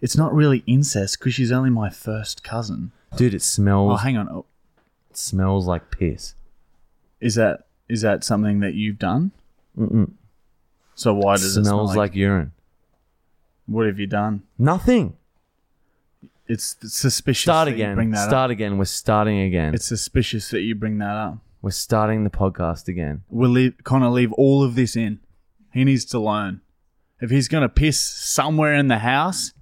It's not really incest because she's only my first cousin. Dude, it smells. Oh, hang on. Oh, it smells like piss. is that is that something that you've done? Mm-mm. So why It does it smell smells like, like urine. What have you done? Nothing. It's suspicious. Start that you again. Bring that Start up. again. We're starting again. It's suspicious that you bring that up. We're starting the podcast again. We'll leave, Connor leave all of this in. He needs to learn. If he's going to piss somewhere in the house,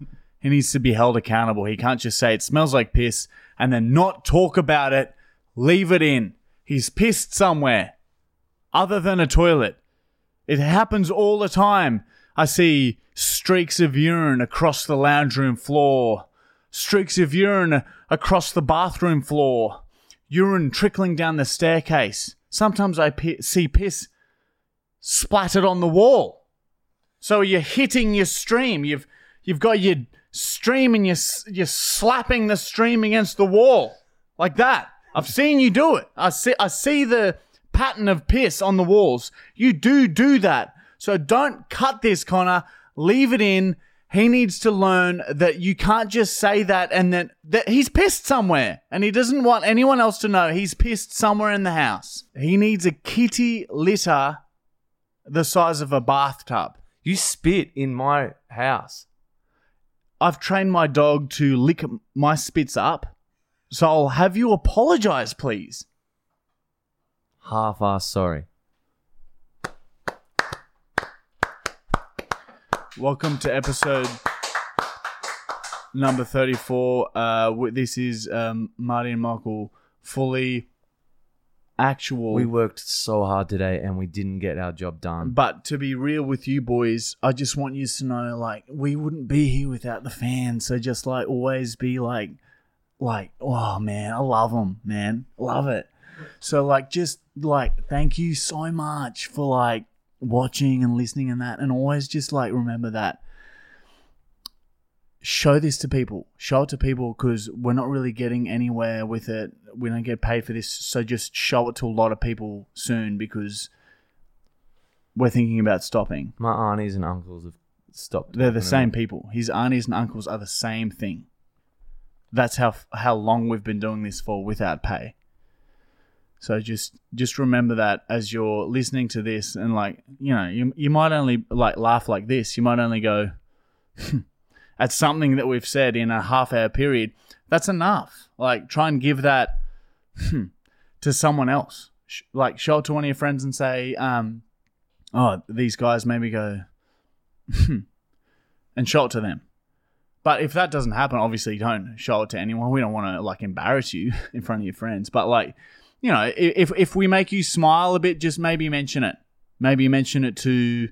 he needs to be held accountable. He can't just say it smells like piss and then not talk about it. Leave it in. He's pissed somewhere other than a toilet. It happens all the time. I see streaks of urine across the lounge room floor, streaks of urine across the bathroom floor, urine trickling down the staircase. Sometimes I see piss splattered on the wall. So you're hitting your stream. You've you've got your stream and you're you're slapping the stream against the wall like that. I've seen you do it. I see I see the pattern of piss on the walls. You do do that. So don't cut this, Connor. Leave it in. He needs to learn that you can't just say that and then that he's pissed somewhere and he doesn't want anyone else to know he's pissed somewhere in the house. He needs a kitty litter the size of a bathtub. You spit in my house. I've trained my dog to lick my spits up. So I'll have you apologize, please. Half ass sorry. Welcome to episode number 34. Uh, this is um, Marty and Michael fully actual. We worked so hard today and we didn't get our job done. But to be real with you boys, I just want you to know, like, we wouldn't be here without the fans. So just like always be like, like, oh man, I love them, man, love it. So like, just like, thank you so much for like watching and listening and that, and always just like remember that. Show this to people. Show it to people because we're not really getting anywhere with it. We don't get paid for this, so just show it to a lot of people soon because we're thinking about stopping. My aunties and uncles have stopped. They're the same me. people. His aunties and uncles are the same thing. That's how how long we've been doing this for without pay. So just just remember that as you're listening to this and like you know you you might only like laugh like this. You might only go hmm, at something that we've said in a half hour period. That's enough. Like try and give that to someone else. Like show it to one of your friends and say, um, "Oh, these guys maybe go." and show it to them. But if that doesn't happen, obviously don't show it to anyone. We don't want to like embarrass you in front of your friends. But like, you know, if if we make you smile a bit, just maybe mention it. Maybe mention it to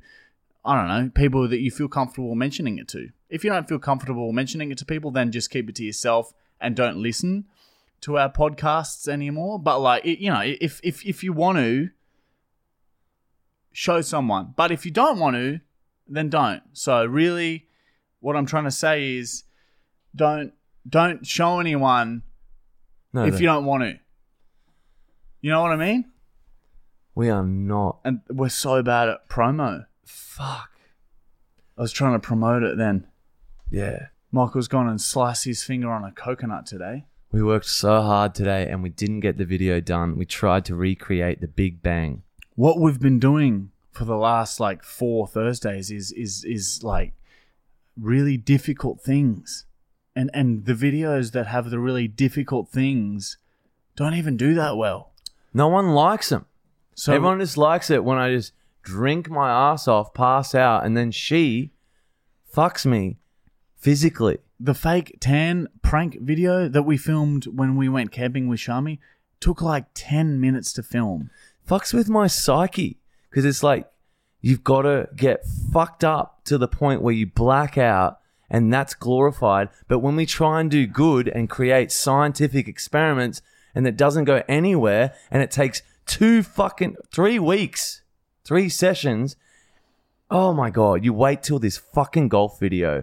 I don't know, people that you feel comfortable mentioning it to. If you don't feel comfortable mentioning it to people, then just keep it to yourself and don't listen to our podcasts anymore. But like, you know, if if if you want to show someone, but if you don't want to, then don't. So really, what I'm trying to say is, don't don't show anyone No, if no, you don't want to. You know what I mean? we are not. And we're so bad at promo. Fuck. I was trying to promote it then. Yeah. Michael's gone and sliced his finger on a coconut today. We worked so hard today and we didn't get the video done. We tried to recreate the Big Bang. What we've been doing for the last like four Thursdays is is is like really difficult things. And and the videos that have the really difficult things don't even do that well. No one likes them. So Everyone just likes it when I just drink my ass off, pass out, and then she fucks me physically. the fake tan prank video that we filmed when we went camping with Shami took like 10 minutes to film. Fucks with my psyche because it's like you've got to get fucked up to the point where you black out and that's glorified. But when we try and do good and create scientific experiments and it doesn't go anywhere and it takes two fucking three weeks, three sessions, oh my God, you wait till this fucking golf video.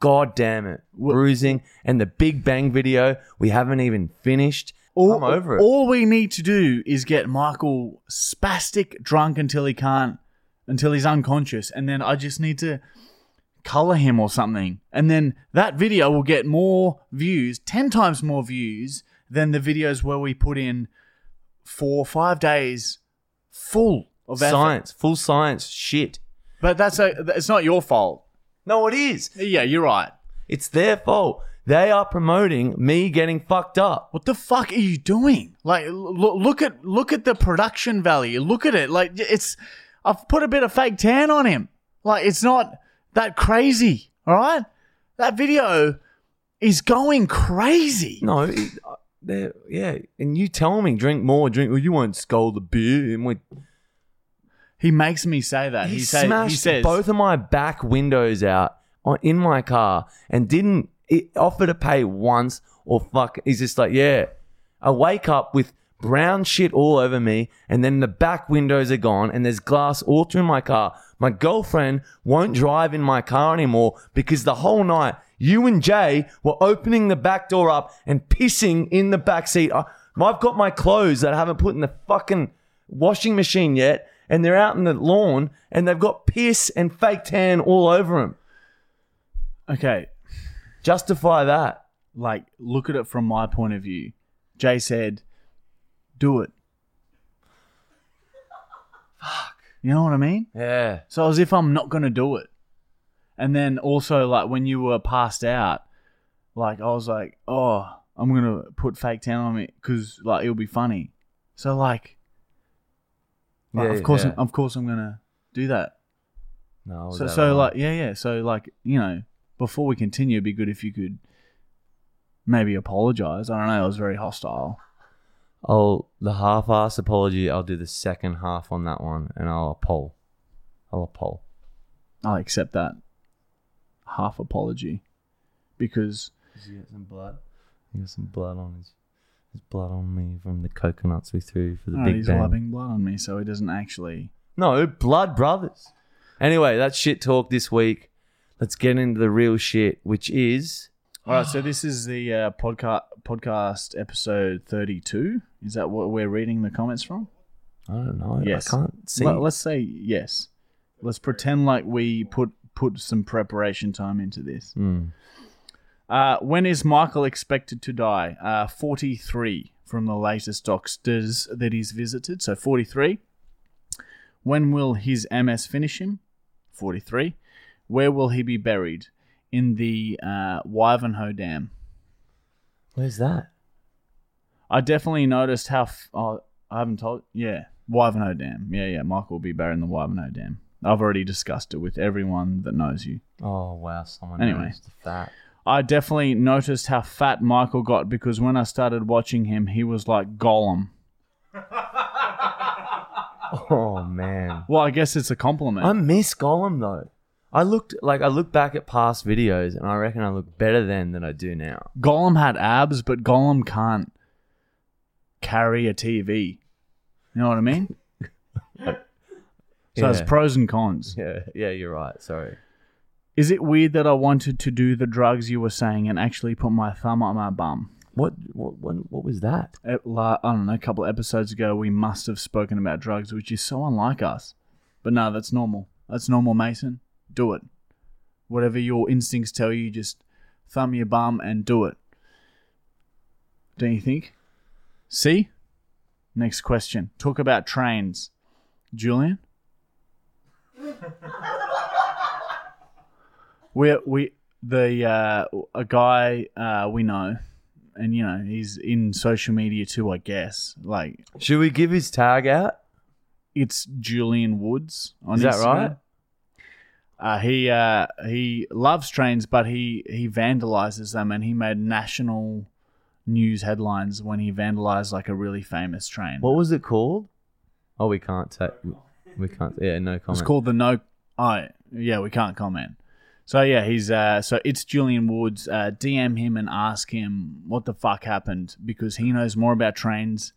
God damn it. Bruising and the Big Bang video we haven't even finished. All, I'm over it. All we need to do is get Michael spastic drunk until he can't, until he's unconscious, and then I just need to color him or something, and then that video will get more views, ten times more views than the videos where we put in four or five days full of effort. science, full science shit. But that's a, it's not your fault. No, it is. Yeah, you're right. It's their fault. They are promoting me getting fucked up. What the fuck are you doing? Like, look, look at look at the production value. Look at it. Like, it's I've put a bit of fake tan on him. Like, it's not that crazy. All right, that video is going crazy. No, it, uh, yeah. And you tell me drink more, drink. Well, you won't scold the beer. And we, He makes me say that. he, He, say, smashed he says both of my back windows out on, in my car and didn't it, offer to pay once or fuck. He's just like, yeah. I wake up with brown shit all over me, and then the back windows are gone, and there's glass all through my car. My girlfriend won't drive in my car anymore because the whole night you and Jay were opening the back door up and pissing in the back seat. I, I've got my clothes that I haven't put in the fucking washing machine yet, and they're out in the lawn, and they've got piss and fake tan all over them. Okay, Justify that. like look at it from my point of view. Jay said, "Do it." Fuck. You know what I mean? Yeah. So as if I'm not gonna do it. And then also like when you were passed out, like I was like, oh, I'm gonna put fake tan on me because like it'll be funny. So like, like, Yeah, of course, yeah. I'm, of course, I'm gonna do that. No. So so line. like yeah yeah. So like you know before we continue, it'd be good if you could maybe apologize. I don't know. It was very hostile. I'll the half-ass apology. I'll do the second half on that one, and I'll poll. I'll poll. I'll accept that half apology because Does he got some blood? He got some blood on his. His blood on me from the coconuts we threw for the oh, big he's bang. lapping blood on me, so he doesn't actually. No, blood brothers. Anyway, that's shit talk this week. Let's get into the real shit, which is All right, so this is the uh, podcast podcast episode thirty-two. Is that what we're reading the comments from? I don't know. Yes. I can't see. Let, us say yes. Let's pretend like we put put some preparation time into this. Hmm. Uh, when is Michael expected to die? Uh, Forty-three from the latest doctors that he's visited. So forty-three. When will his MS finish him? Forty-three. Where will he be buried? In the uh, Wivenhoe Dam. Where's that? I definitely noticed how. F- oh, I haven't told. Yeah, Wivenhoe Dam. Yeah, yeah. Michael will be buried in the Wivenhoe Dam. I've already discussed it with everyone that knows you. Oh wow, someone Anyway. knows the fat. I definitely noticed how fat Michael got because when I started watching him, he was like Gollum. Oh man. Well, I guess it's a compliment. I miss Gollum though. I looked like I look back at past videos and I reckon I look better then than I do now. Gollum had abs, but Gollum can't carry a TV. You know what I mean? so it's pros and cons. Yeah, yeah, you're right. Sorry. Is it weird that I wanted to do the drugs you were saying and actually put my thumb on my bum? What what what, what was that? La- I don't know, a couple of episodes ago, we must have spoken about drugs, which is so unlike us. But no, that's normal. That's normal, Mason. Do it. Whatever your instincts tell you, just thumb your bum and do it. Don't you think? See? Next question. Talk about trains. Julian? we we the uh, a guy uh, we know and you know he's in social media too i guess like Should we give his tag out? it's julian woods on Is that Instagram. right? uh, he uh, he loves trains but he he vandalizes them and he made national news headlines when he vandalized like a really famous train What was it called? Oh, we can't take. We can't. Yeah, no comment. it's called the no oh yeah we can't comment So yeah, he's uh, so it's Julian Woods. Uh, DM him and ask him what the fuck happened because he knows more about trains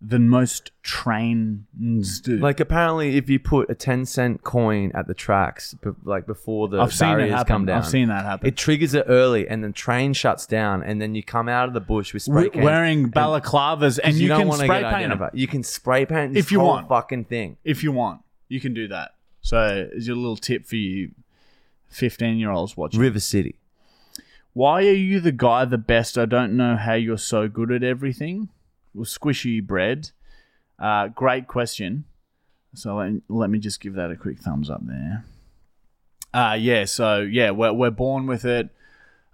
than most trains do. Like apparently, if you put a ten cent coin at the tracks, b- like before the I've seen it barriers happen. come down, I've seen that happen. It triggers it early, and the train shuts down, and then you come out of the bush with spray cans. wearing balaclavas, and you, don't can wanna spray get paint them identified. You can spray paint this If you whole want. fucking thing. if you want. You can do that. So, is your little tip for you, fifteen-year-olds watching? River City. Why are you the guy the best? I don't know how you're so good at everything. Well, squishy bread. Uh, great question. So let, let me just give that a quick thumbs up there. Uh, yeah, so yeah, we're, we're born with it.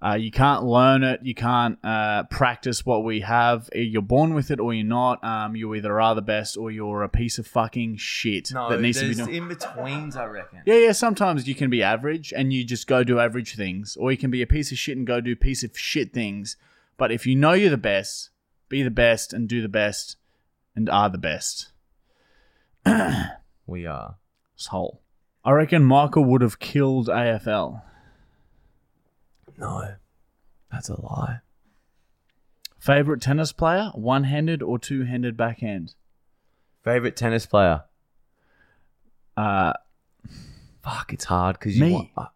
Uh, you can't learn it. You can't uh, practice what we have. You're born with it or you're not. Um, you either are the best or you're a piece of fucking shit No, that needs to be there's done. in betweens, I reckon. Yeah, yeah. Sometimes you can be average and you just go do average things, or you can be a piece of shit and go do piece of shit things. But if you know you're the best, be the best and do the best and are the best. We are. Soul. I reckon Michael would have killed AFL. No, that's a lie. Favorite tennis player, one handed or two handed backhand? Favorite tennis player? Uh, Fuck, it's hard because you. Me. Want, uh,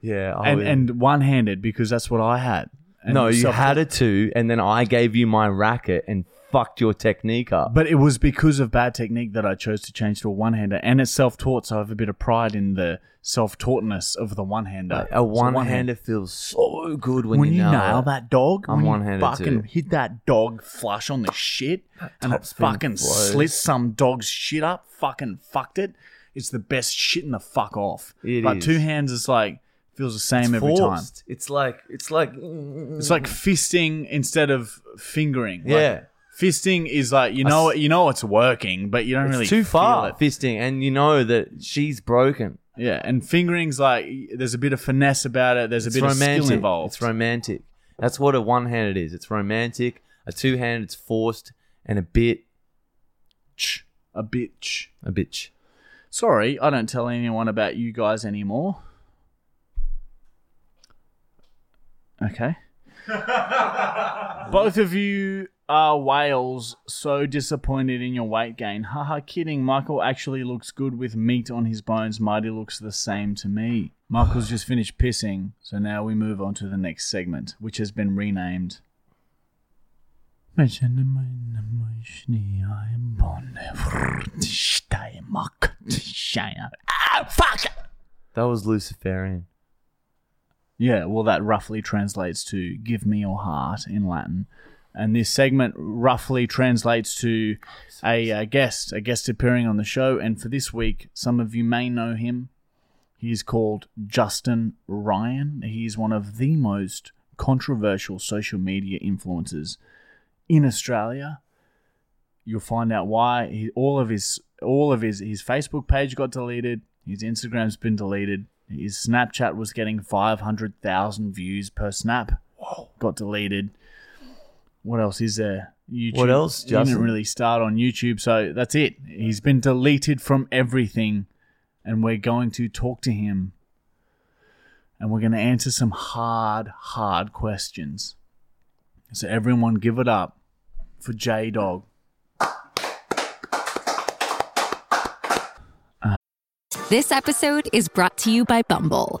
yeah, I and, would- and one handed because that's what I had. And no, you self- had a two, and then I gave you my racket and fucked your technique up. But it was because of bad technique that I chose to change to a one hander, and it's self taught, so I have a bit of pride in the self taughtness of the one hander. A one-hander feels so good when, When, you nail, it. that dog, I'm when you one-handed fucking too. hit that dog flush on the shit, and it topspin fucking slits some dog's shit up, fucking fucked it. It's the best shit in the fuck off. It but is. two hands is like feels the same every time. forced. It's like it's like It's like fisting instead of fingering. Like, yeah. Fisting is like you know you know it's working, but you don't It's really too feel far it. fisting, and you know that she's broken. Yeah, and fingering's like there's a bit of finesse about it. There's a It's bit romantic. of skill involved. It's romantic. That's what a one-handed is. It's romantic. A two-handed, it's forced and a bit Ch, a bitch. a bitch. Sorry, I don't tell anyone about you guys anymore. Okay. Both of you are whales. So disappointed in your weight gain. Haha, kidding. Michael actually looks good with meat on his bones. Marty looks the same to me. Michael's just finished pissing, so now we move on to the next segment, which has been renamed. Ah, fuck! That was Luciferian. Yeah, well, that roughly translates to "give me your heart" in Latin, and this segment roughly translates to a, uh guest, a guest appearing on the show. And for this week, some of you may know him. He's called Justin Ryan. He's one of the most controversial social media influencers in Australia. You'll find out why. He, all of his all of his his Facebook page got deleted. His Instagram's been deleted. His Snapchat was getting five hundred thousand views per snap. Got deleted. What else is there? YouTube. What else, He didn't really start on YouTube, so that's it. He's been deleted from everything, and we're going to talk to him, and we're going to answer some hard, hard questions. So everyone, give it up for J Dog. This episode is brought to you by Bumble.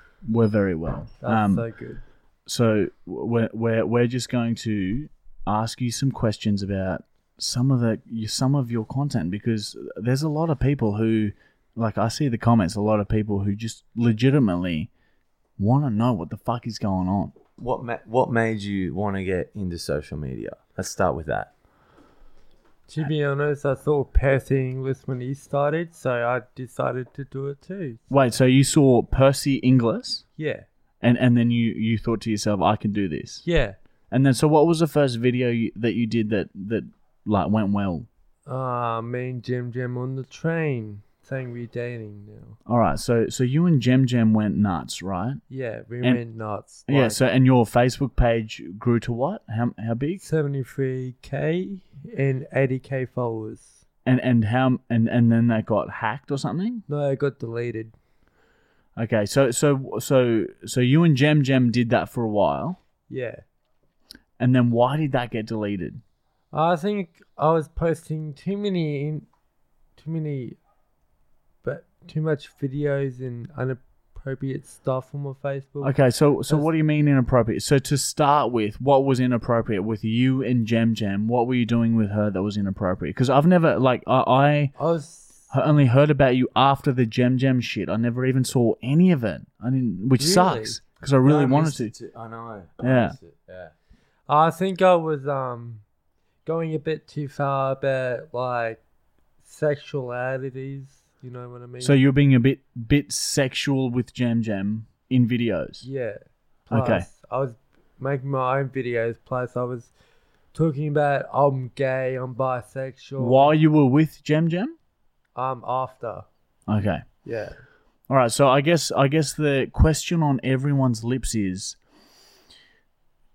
We're very well. That's Um, so good. so we're, we're we're just going to ask you some questions about some of the some of your content because there's a lot of people who like I see the comments a lot of people who just legitimately want to know what the fuck is going on. What ma- what made you want to get into social media? Let's start with that. To be honest, I saw Percy English when he started, so I decided to do it too. Wait, so you saw Percy Inglis, Yeah, and and then you you thought to yourself, I can do this. yeah. And then, so what was the first video you, that you did that that like went well? Uh, me and Jim Jim on the train saying we're dating now. All right, so so you and Jem Jem went nuts, right? Yeah, we And- went nuts. yeah. like So and your Facebook page grew to what? How how big? 73k and 80k followers. And and how and and then that got hacked or something? No, it got deleted. Okay, so so so so you and Jem Jem did that for a while, Yeah. and then why did that get deleted? I think I was posting too many, in, too many, too much videos and inappropriate stuff on my Facebook. Okay, so so That's- what do you mean inappropriate? So to start with, what was inappropriate with you and Jem Jem? What were you doing with her that was inappropriate? Because I've never like I, I was I only heard about you after the Jem Jem shit. I never even saw any of it. I didn't, which Really? sucks because I really wanted to. I know. Yeah. I missed it. Yeah. I think I was um going a bit too far about like sexualities. You know what I mean? So you're being a bit bit sexual with Jam Jam in videos. yeah. Okay. Plus, I was making my own videos. Plus, I was talking about I'm gay, I'm bisexual. While you were with Jam Jem. Um, after. Okay. Yeah. All right, so I guess I guess the question on everyone's lips is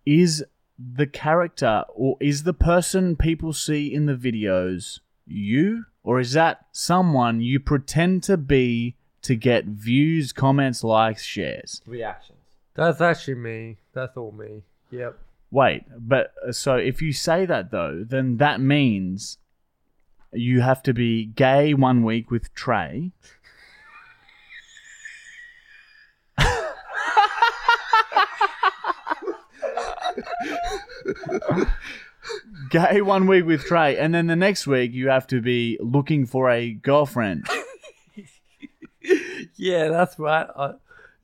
is the character or is the person people see in the videos you or is that someone you pretend to be to get views, comments, likes, shares? Reactions. That's actually me. That's all me. Yep. Wait, but uh, so if you say that though, then that means you have to be gay one week with Trey. gay one week with Trey, and then the next week you have to be looking for a girlfriend. Yeah, that's right. I,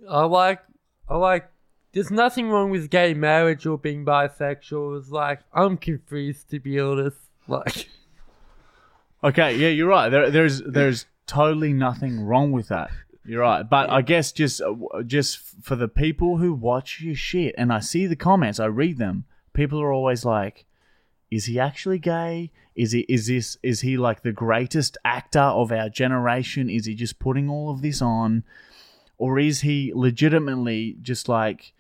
I like, I like. There's nothing wrong with gay marriage or being bisexual. It's like I'm confused to be honest. Like, Okay, yeah, you're right. There, there's there's totally nothing wrong with that. You're right, but I guess just uh, just for the people who watch your shit, and I see the comments, I read them. People are always like, "Is he actually gay? Is he? Is this? Is he like the greatest actor of our generation? Is he just putting all of this on, or is he legitimately just like?"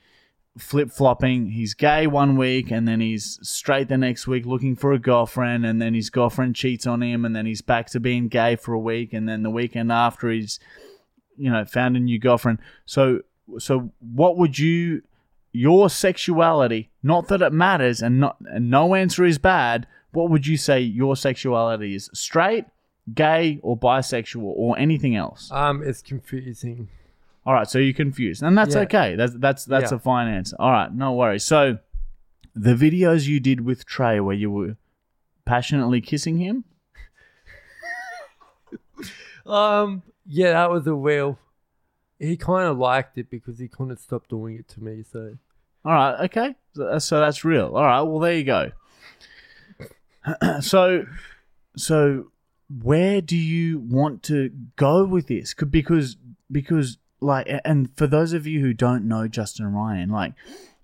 flip flopping. He's gay one week and then he's straight the next week looking for a girlfriend and then his girlfriend cheats on him and then he's back to being gay for a week and then the weekend after he's you know found a new girlfriend. So so what would you your sexuality, not that it matters and not and no answer is bad, what would you say your sexuality is? Straight, gay or bisexual or anything else? um, it's confusing. All right, so you're confused, and that's Yeah. okay. That's that's that's Yeah. a fine answer. All right, no worries. So, the videos you did with Trey, where you were passionately kissing him, Um, yeah, that was a real. He kind of liked it because he couldn't stop doing it to me. So all right, okay. So, so that's real. All right, well there you go. so, so where do you want to go with this? Because because like, and for those of you who don't know Justin Ryan, like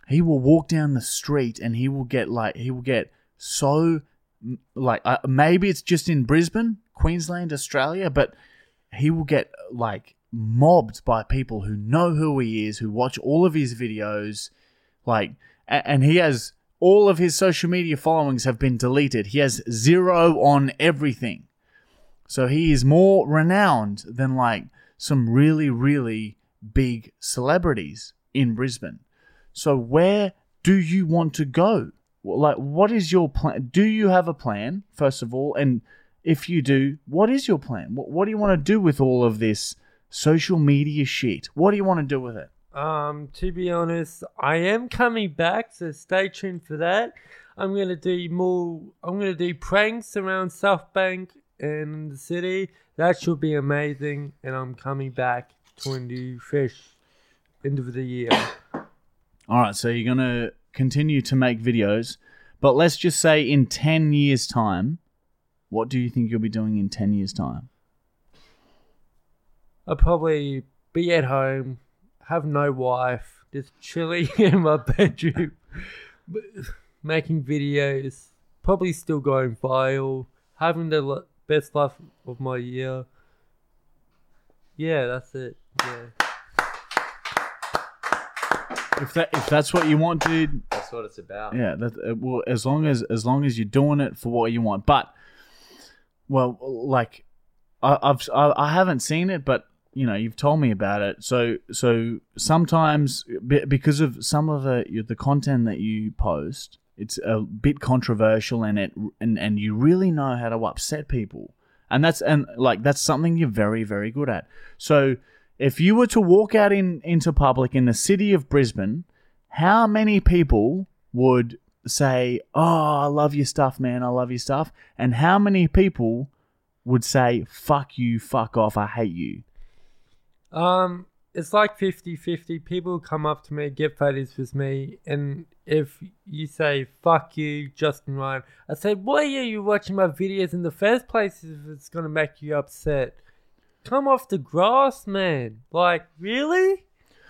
he will walk down the street and he will get like he will get so like uh, maybe it's just in Brisbane, Queensland, Australia, but he will get like mobbed by people who know who he is, who watch all of his videos, like, and he has all of his social media followings have been deleted. He has zero on everything. So he is more renowned than like some really, really big celebrities in Brisbane. So where do you want to go? Like, what is your plan? Do you have a plan, first of all? And if you do, what is your plan? What, what do you want to do with all of this social media shit? What do you want to do with it? Um, to be honest, I am coming back, so stay tuned for that. I'm gonna do more. I'm gonna do pranks around South Bank and the city. That should be amazing, and I'm coming back to a new fish end of the year. All right, so you're going to continue to make videos, but let's just say in 10 years' time, what do you think you'll be doing in 10 years' time? I'll probably be at home, have no wife, just chilling in my bedroom, making videos, probably still going viral, having the l- best life of my year. Yeah, that's it. Yeah. If that if that's what you want, dude, That's what it's about. yeah, that uh, well as long as as long as you're doing it for what you want. But well, like I, I've I, I haven't seen it, but you know you've told me about it. So so sometimes because of some of the the content that you post, it's a bit controversial and it and and you really know how to upset people, and that's and like that's something you're very very good at. So if you were to walk out in into public in the city of Brisbane, how many people would say, "Oh, I love your stuff, man. I love your stuff," and how many people would say, "Fuck you, fuck off, I hate you"? Um, it's like 50-50. People come up to me, get photos with me, and if you say "fuck you, Justin Ryan," I say, "Why are you watching my videos in the first place? If it's gonna make you upset, come off the grass, man. Like, really?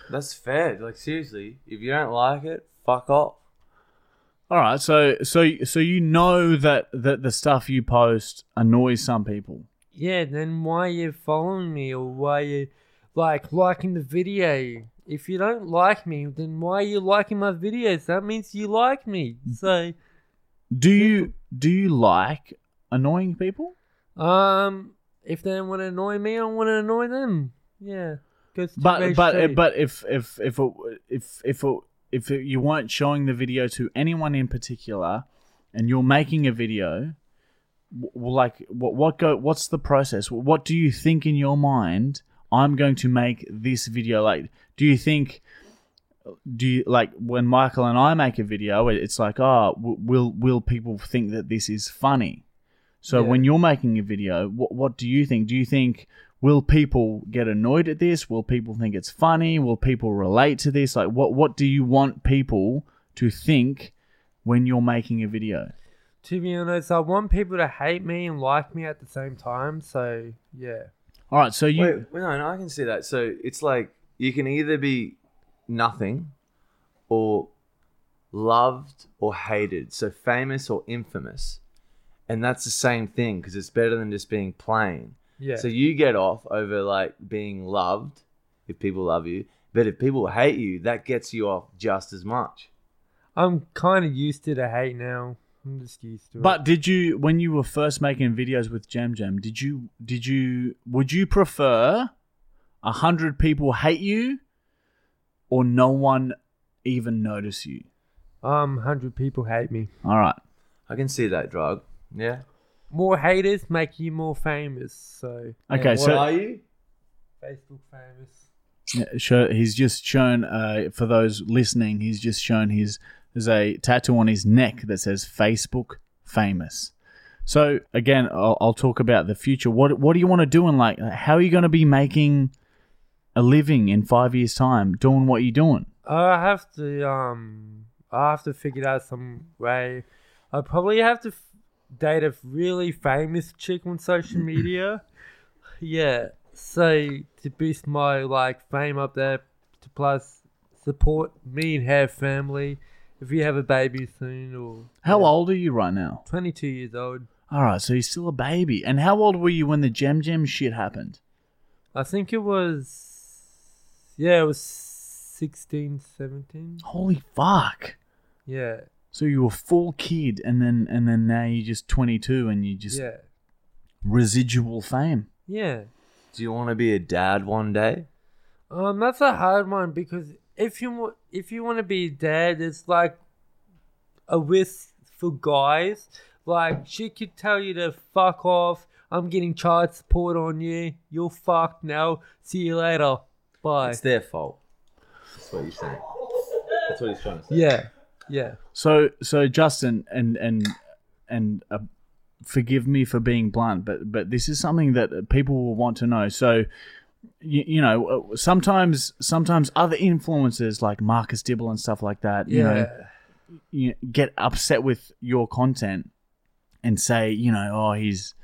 That's fair. Like seriously, if you don't like it, fuck off. All right, so so so you know that that the stuff you post annoys some people. Yeah. Then why are you following me, or why are you like liking the video?" If you don't like me, then why are you liking my videos? That means you like me. So, Do you do you like annoying people? Um, if they don't want to annoy me, I want to annoy them. Yeah. Goes to But but but if if if it, if if it, if it, you weren't showing the video to anyone in particular, and you're making a video, w- like what what go what's the process? What do you think in your mind? I'm going to make this video. Like, do you think? Do you like when Michael and I make a video? It's like, oh, will will people think that this is funny? So Yeah. when you're making a video, what what do you think? Do you think will people get annoyed at this? Will people think it's funny? Will people relate to this? Like what what do you want people to think when you're making a video? to be honest, I want people to hate me and like me at the same time. So yeah. All right, so you Wait, wait, no, no, I can see that. So it's like you can either be nothing or loved or hated. So famous or infamous. And that's the same thing because it's better than just being plain. Yeah. So you get off over like being loved if people love you. But if people hate you, that gets you off just as much. I'm kind of used to the hate now. I'm just used to it. But did you when you were first making videos with Jam Jam, did you did you would you prefer a hundred people hate you or no one even notice you? um, hundred people hate me. All right. I can see that drug. Yeah. More haters make you more famous. So Okay, what so are you? Facebook famous. Yeah, show, he's just shown uh, for those listening. He's just shown his there's a tattoo on his neck that says Facebook famous. So again, I'll, I'll talk about the future. What what do you want to do in like? How are you going to be making a living in five years' time doing what you're doing? I have to um I have to figure out some way. I probably have to f- date a really famous chick on social media. yeah, so to boost my like fame up there, to plus support me and her family. If you have a baby soon, or How yeah. old are you right now? Twenty two years old. All right, so you're still a baby. And how old were you when the Gem Gem shit happened? I think it was yeah, it was 16, 17. Holy fuck! Yeah, So you were full kid, and then and then now you're just 22, and you just yeah, residual fame. yeah. Do you want to be a dad one day? Um, that's a hard one because if you wa- if you want to be dead, it's like a risk for guys. Like she could tell you to fuck off. I'm getting child support on you. You're fucked now. See you later. Bye. It's their fault. That's what you're saying. That's what he's trying to say. Yeah, yeah. So so Justin and and and uh, forgive me for being blunt, but but this is something that people will want to know. So you, you know uh, sometimes sometimes other influencers like Marcus Dibble and stuff like that, you Yeah. know, you get upset with your content. and say, you know, oh, he's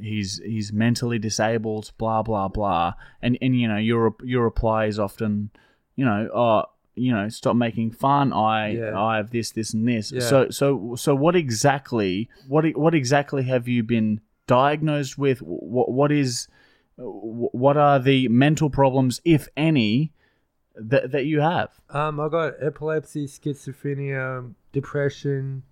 he's he's mentally disabled, blah blah blah, and and you know your your reply is often, you know, oh, you know, stop making fun. I Yeah. I have this this and this. Yeah. So so so what exactly what what exactly have you been diagnosed with? What what is what are the mental problems, if any, that that you have? Um, I got epilepsy, schizophrenia, depression,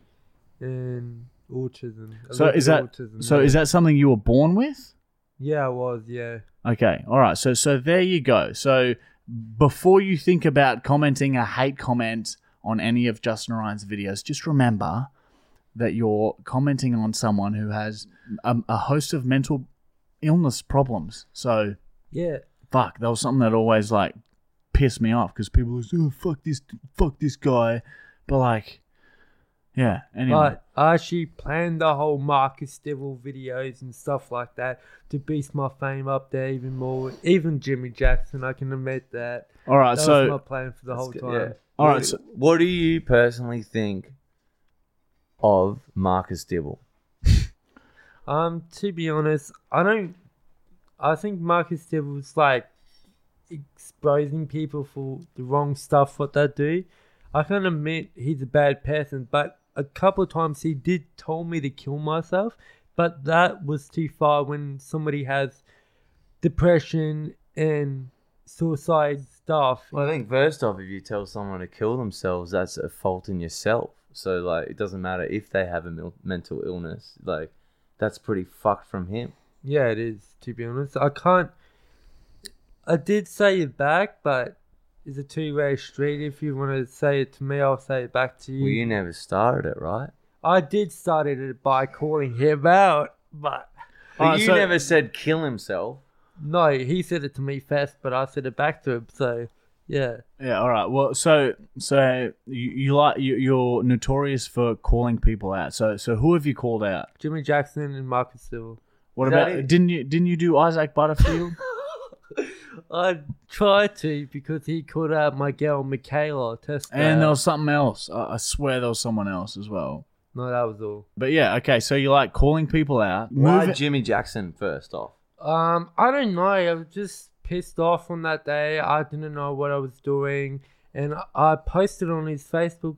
and autism. So is that autism, so? yeah. Is that something you were born with? Yeah, I was. Yeah. Okay, all right. So so there you go. So before you think about commenting a hate comment on any of Justin Ryan's videos, just remember that you're commenting on someone who has a, a host of mental illness problems. So Yeah. fuck, that was something that always like pissed me off because people was oh fuck this fuck this guy, but like yeah. Anyway, But I actually planned the whole Marcus Dibble videos and stuff like that to boost my fame up there even more. Even Jimmy Jackson, I can admit that. all right. That was So my plan for the whole good, time. yeah. all What right. do- So, What do you personally think of Marcus Dibble? Um, to be honest, I don't. I think Marcus Dibble's like exposing people for the wrong stuff what they do. I can admit he's a bad person, but a couple of times he did tell me to kill myself, but that was too far when somebody has depression and suicide stuff. Well, I think first off, if you tell someone to kill themselves, that's a fault in yourself. So like, it doesn't matter if they have a mental illness. Like, that's pretty fucked from him. Yeah, it is. To be honest, I can't. I did say it back, but it's a two-way street. If you want to say it to me, I'll say it back to you. Well, you never started it, right? I did started it by calling him out, but But Alright, you so- never said kill himself. no, he said it to me first, but I said it back to him. So yeah, Yeah. All right. Well, so so you, you like you, you're notorious for calling people out. So so who have you called out? Jimmy Jackson and Marcus Silva. What Is that about it? didn't you didn't you do Isaac Butterfield? I tried to because he called out my girl Michaela Test. and there was something else. I, I swear there was someone else as well. no, that was all. But yeah, okay. So you like calling people out? Why Move- Jimmy Jackson first off? Um, I don't know. I was just pissed off on that day. I didn't know what I was doing, and I- I posted on his Facebook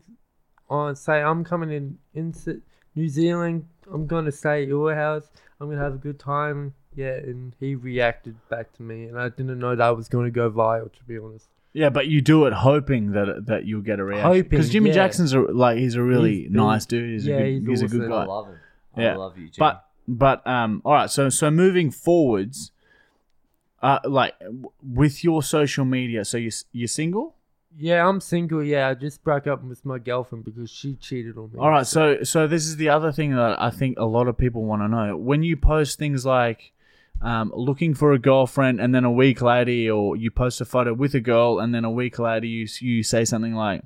on say I'm coming in into New Zealand. I'm gonna stay at your house. I'm gonna have a good time. Yeah, and he reacted back to me, and I didn't know that was gonna go viral. To be honest, yeah, but you do it hoping that that you'll get a reaction. Hoping, because Jimmy yeah. Jackson's a, like he's a really He's- nice dude. He's yeah, a good, he's he's, a good guy. I love him. Yeah. I love you, Jimmy. But but um, all right. So so moving forwards, uh, like with your social media. So you you're single. yeah, I'm single. Yeah, I just broke up with my girlfriend because she cheated on me. All right. So so this is the other thing that I think a lot of people want to know. When you post things like. Um, looking for a girlfriend, and then a week later, or you post a photo with a girl, and then a week later, you you say something like,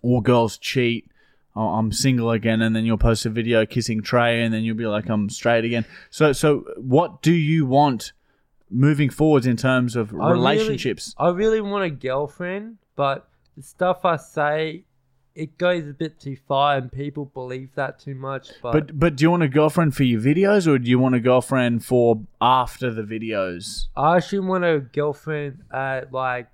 "All girls cheat." Oh, I'm single again, and then you'll post a video kissing Trey, and then you'll be like, "I'm straight again." So, so what do you want moving forwards in terms of I really- relationships? I really want a girlfriend, but the stuff I say, it goes a bit too far, and people believe that too much. But, But but do you want a girlfriend for your videos, or do you want a girlfriend for after the videos? I actually want a girlfriend at like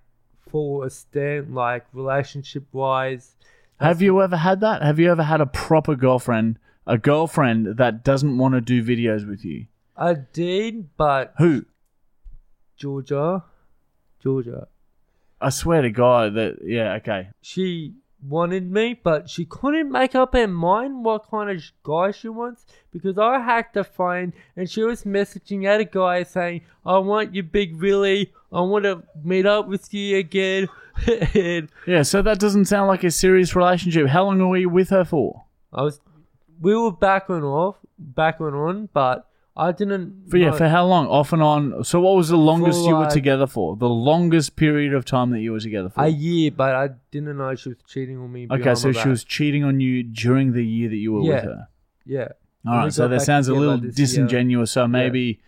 a stand, like relationship wise. Have you ever had that? Have you ever had a proper girlfriend, a girlfriend that doesn't want to do videos with you? I did, but Who? Georgia, Georgia, I swear to God that yeah, okay. she wanted me, but she couldn't make up her mind what kind of guy she wants because I hacked her phone and she was messaging at a guy saying, I want you, Big Willie. I want to meet up with you again. Yeah, so that doesn't sound like a serious relationship. How long were you with her for? I was, we were back and off, back and on, but I didn't. For yeah, know- for how long? Off and on. So what was the longest you were like- together for? The longest period of time that you were together for? a year, but I didn't know she was cheating on me. okay, behind so my she was cheating on you during the year that you were Yeah. with her. Yeah. All right, so got that back sounds a together little this year. disingenuous. So maybe,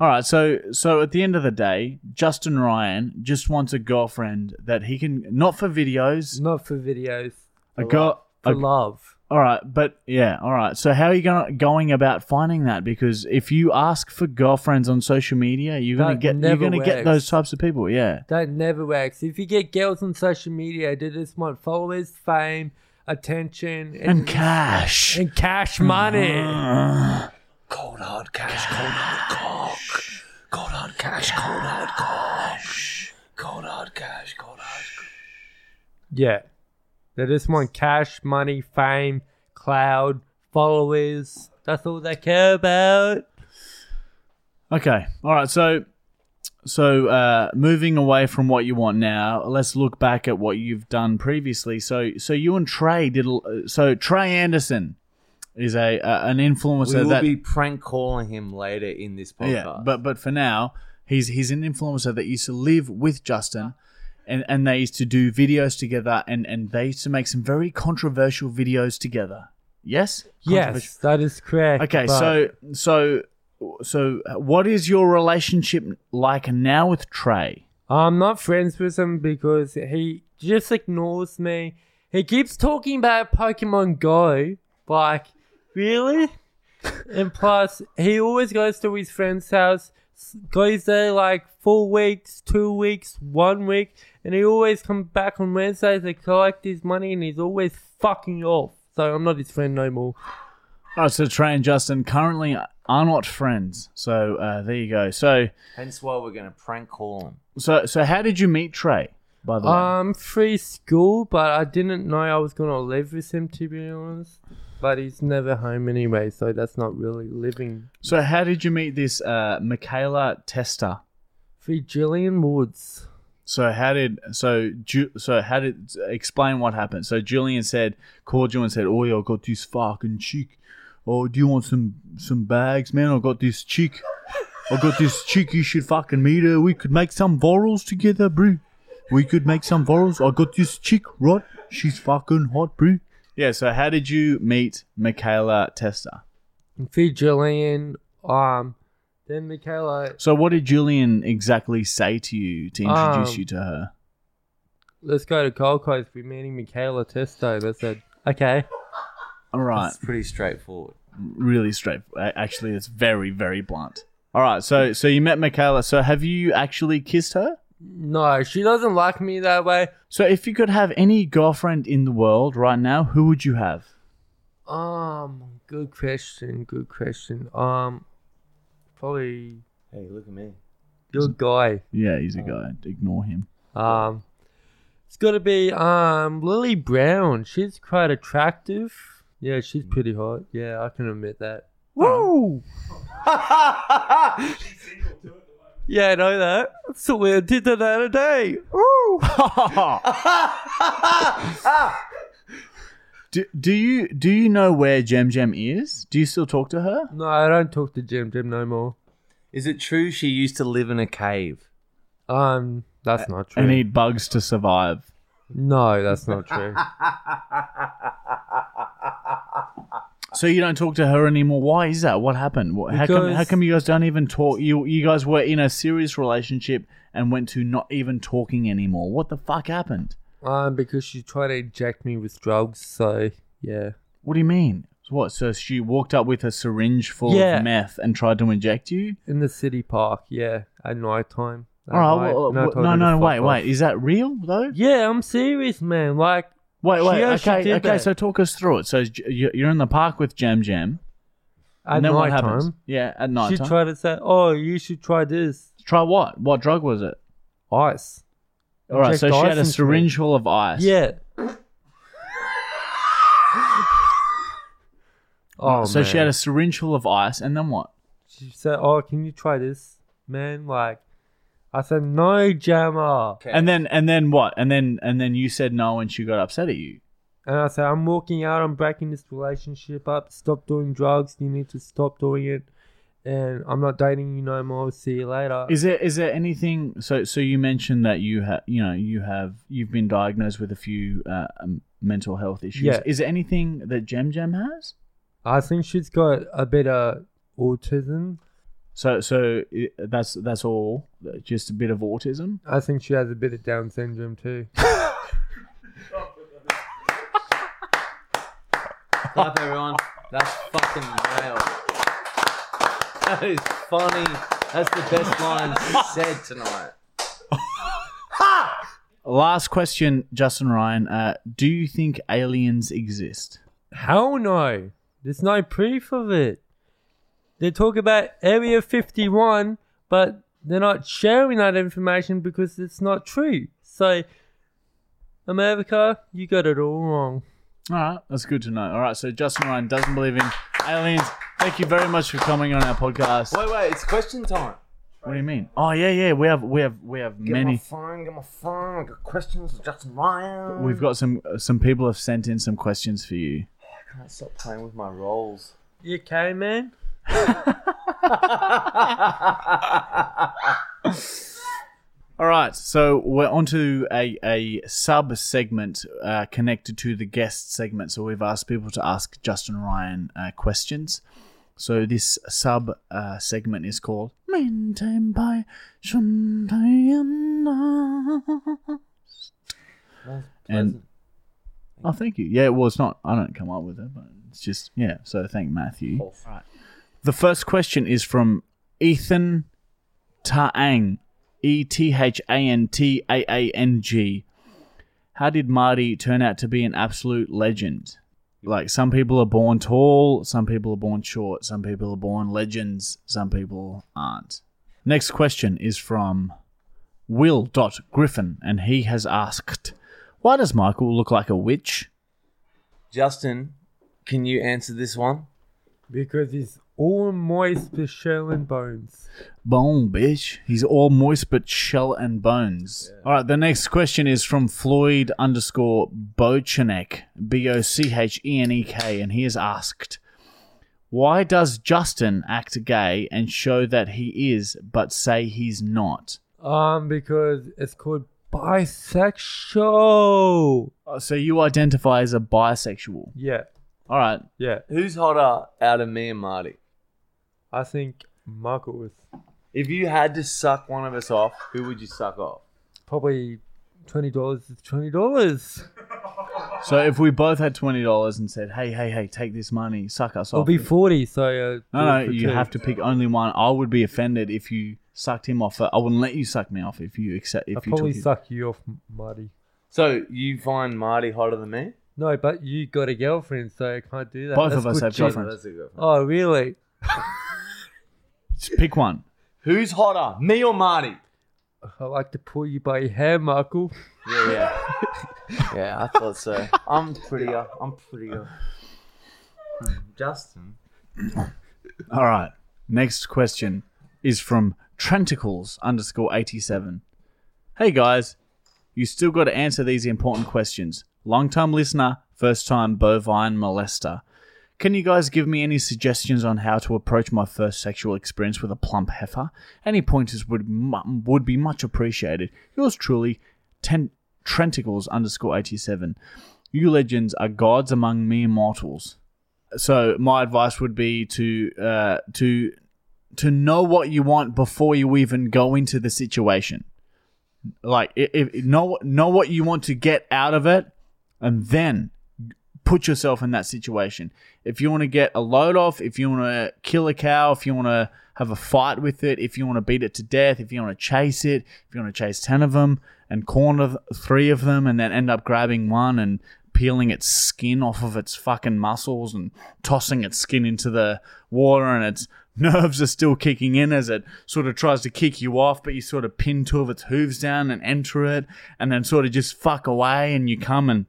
all right. So so at the end of the day, Justin Ryan just wants a girlfriend that he can not for videos. Not for videos. A girl, for Okay. love. All right, but yeah, all right. So how are you going going about finding that? Because if you ask for girlfriends on social media, you're gonna That get you're gonna get those types of people. Yeah. That never works. If you get girls on social media, they just want followers, fame, attention, And cash. and cash money. Uh-huh. Cold hard cash, cold hard cock. Cold hard cash, cold hard cock. Cold hard cash, cold hard. Yeah. They just want cash, money, fame, cloud, followers. That's all they care about. Okay. All right. So, so uh, moving away from what you want now, let's look back at what you've done previously. So, so you and Trey did. a- So Trey Anderson is a, a an influencer. that we will that be prank calling him later in this podcast. yeah. But but for now, he's he's an influencer that used to live with Justin. And, and they used to do videos together, and, and they used to make some very controversial videos together. Yes. Yes, that is correct. Okay, but- so so so what is your relationship like now with Trey? I'm not friends with him because he just ignores me. He keeps talking about Pokemon Go. Like, really? and plus, he always goes to his friend's house, goes there like four weeks, two weeks, one week, and he always comes back on Wednesdays to collect his money and he's always fucking off. So I'm not his friend no more. Oh, so Trey and Justin currently are not friends. So uh, there you go. So Hence why we're going to prank call him. so so how did you meet Trey? By the way, Um, free school, but I didn't know I was gonna live with him to be honest. But he's never home anyway, so that's not really living. so how did you meet this uh, Michaela Tester? Free Jillian Woods. So how did so Ju- so how did explain what happened? So Julian said called you and said, "Oh, I got this fucking chick. Oh, do you want some some bags, man? I got this chick. I got this chick. You should fucking meet her. We could make some virals together, bro. We could make some virals. I got this chick, right? She's fucking hot, bro. Yeah. So how did you meet Michaela Tester? Free Jillian. Um, then Michaela. So what did Julian exactly say to you to introduce Um, you to her? Let's go to Gold Coast. We're meeting Michaela Testo. They said, okay. All right. It's pretty straightforward. really straight. Actually, it's very, very blunt. All right, so so you met Michaela. So have you actually kissed her? No, she doesn't like me that way. So if you could have any girlfriend in the world right now, who would you have? Um, good question. Good question. Um, probably Hey, look at me. your guy. Yeah, he's a guy. Ignore him. Um, it's got to be um Lily Brown. She's quite attractive. Yeah, she's pretty hot. Yeah, I can admit that. Woo! yeah, I know that. So we did that the other day. Woo! Do, do you do you know where Jem Jem is? Do you still talk to her? no, I don't talk to Jim Jim no more. Is it true she used to live in a cave? Um, that's not true. And eat bugs to survive. no, that's not true. So you don't talk to her anymore. Why is that? What happened? What, how come? How come you guys don't even talk? You you guys were in a serious relationship and went to not even talking anymore. What the fuck happened? Um, because she tried to inject me with drugs. So yeah. What do you mean? So What? So she walked up with a syringe full Yeah. of meth and tried to inject you? In the city park, yeah, at night time. All right. well, no, well, no, no, wait, wait. Is that real though? Yeah, I'm serious, man. Like, Wait, She wait. actually Okay, did okay. that. So talk us through it. So j- you- you're in the park with Jam Jam, at and then what night happens? time, Yeah, at night she time. tried to say, "Oh, you should try this Try what? What drug was it? ice." All right. So she had a syringe full of ice. Yeah. oh, So she had a syringe full of ice, and then what? She said, "Oh, can you try this, man?" Like, I said, "No, Jammer," And then and then what? And then and then you said no, and she got upset at you. and I said, "I'm walking out. I'm breaking this relationship up. Stop doing drugs. You need to stop doing it." And I'm not dating you no more. See you later. Is there is there anything? So so you mentioned that you have you know you have you've been diagnosed with a few uh, um, mental health issues. Yeah. Is there anything that Jem Jem has? I think she's got a bit of autism. So so that's that's all. Just a bit of autism. I think she has a bit of Down syndrome too. Clap, everyone. That's fucking nailed. That is funny. That's the best line said tonight. Last question, Justin Ryan. Uh, do you think aliens exist? Hell no. There's no proof of it. They talk about Area 51, but they're not sharing that information because it's not true. So, America, you got it all wrong. All right, that's good to know. All right, so Justin Ryan doesn't believe in aliens. Thank you very much for coming on our podcast. Wait, wait. It's question time. What do you mean? Oh yeah, yeah. We have we have we have Get my many. phone. Get my phone. I got questions. for Justin Ryan. We've got some some people have sent in some questions for you. I can't stop playing with my rolls. You okay, man? All right, so we're onto a, a sub segment uh, connected to the guest segment. So we've asked people to ask Justin Ryan uh, questions. So this sub uh, segment is called Maintain by And oh, thank you. Yeah, well, it's not. I don't come up with it, but it's just yeah. So thank Matthew. Right. The first question is from Ethan Taang, E T H A N T A A N G. How did Marty turn out to be an absolute legend? Like some people are born tall, some people are born short, some people are born legends, some people aren't. Next question is from Will Griffin, and he has asked, "Why does Michael look like a witch?" Justin, can you answer this one? Because he's all moist with shell and bones. Bone, bitch. He's all moist but shell and bones. All right, the next question is from Floyd underscore Bochenek, B O C H E N E K, and he has asked, Why does Justin act gay and show that he is, but say he's not? Um, because it's called bisexual. Oh, So you identify as a bisexual. Yeah, All right. yeah. Who's hotter out of me and Marty? I think Michael was If you had to suck one of us off, who would you suck off? probably twenty dollars is twenty dollars. So if we both had twenty dollars and said, "Hey, hey, hey, take this money, suck us off. It'll off," be forty. So uh, no, do no, for you two. have to pick only one. I would be offended if you sucked him off. I wouldn't let you suck me off if you accept. If I'll you probably took it. suck you off, Marty. So you find Marty hotter than me? No, but you got a girlfriend, so I can't do that. Both That's of us good have shit. girlfriends. That's a good one. Oh, really? Just pick one. Who's hotter, me or Marty? I like to pull you by your hair, Michael. Yeah, yeah. yeah, I thought so. I'm prettier. I'm prettier. Justin. All right. Next question is from Trenticles underscore eighty seven. Hey guys, you still got to answer these important questions. Long time listener, first time bovine molester. Can you guys give me any suggestions on how to approach my first sexual experience with a plump heifer? Any pointers would would be much appreciated. Yours truly, ten- Trenticles underscore eighty seven. You legends are gods among mere mortals. So my advice would be to uh, to to know what you want before you even go into the situation. Like if, if know know what you want to get out of it, and then put yourself in that situation. If you want to get a load off, if you want to kill a cow, if you want to have a fight with it, if you want to beat it to death, if you want to chase it, if you want to chase 10 of them and corner three of them and then end up grabbing one and peeling its skin off of its fucking muscles and tossing its skin into the water and its nerves are still kicking in as it sort of tries to kick you off, but you sort of pin two of its hooves down and enter it and then sort of just fuck away and you come and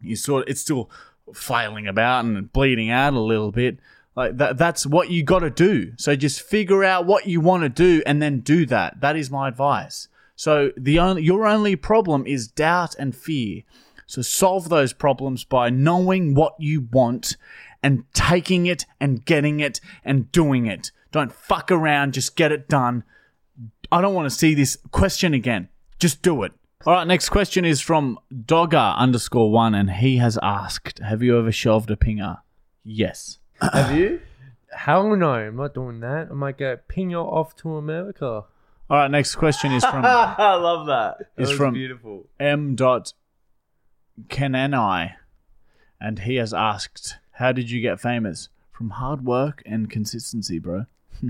you sort of, it's still flailing about and bleeding out a little bit. Like that, that's what you got to do. So just figure out what you want to do and then do that. That is my advice. So the only your only problem is doubt and fear. So solve those problems by knowing what you want and taking it and getting it and doing it. Don't fuck around, just get it done. I don't want to see this question again. Just do it. All right, next question is from Dogger underscore one, and he has asked, "Have you ever shelved a pinger?" Yes. Have you? Hell no, I'm not doing that. I might get ping you off to America. All right, next question is from I love that. That It's was from- beautiful. M. Dot Kenani, and he has asked, How did you get famous? From hard work and consistency, bro.